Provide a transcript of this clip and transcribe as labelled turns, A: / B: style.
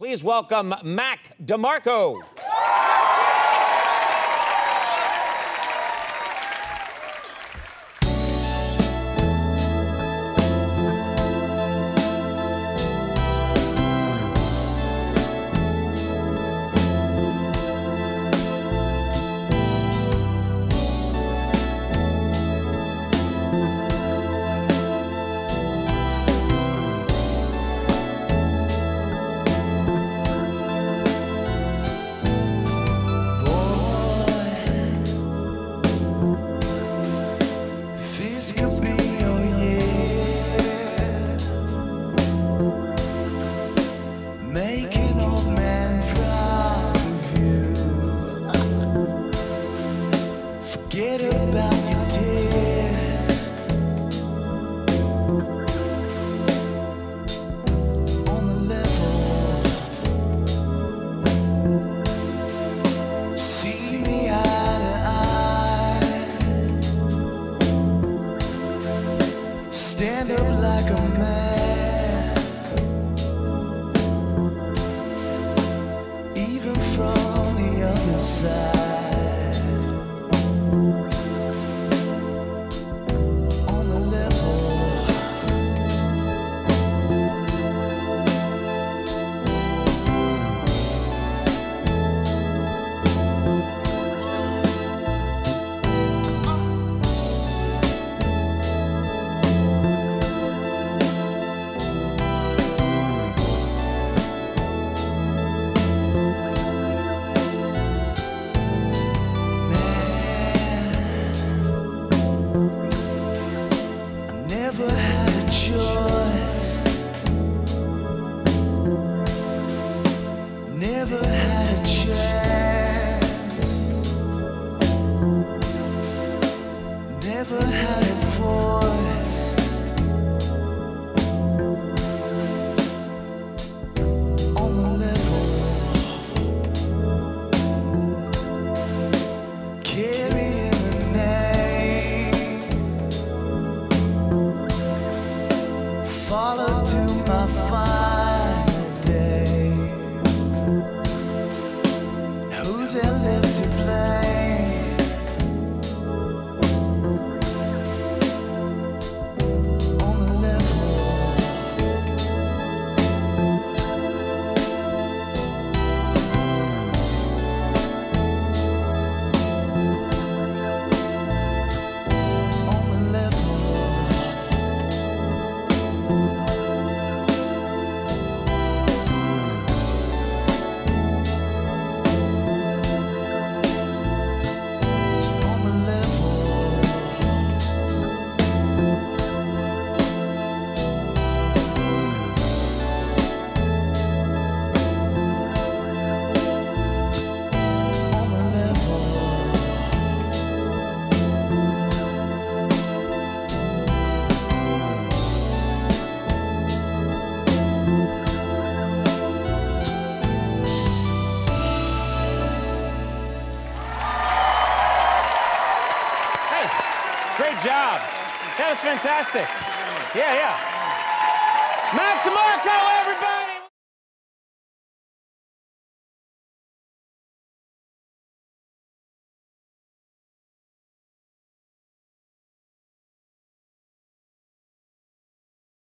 A: Please welcome Mac DeMarco.
B: This could be your year. Make an old man proud of you. Forget about your Stand up like a man, even from the other side.
A: Job. That was fantastic. Yeah, yeah. Mac DeMarco,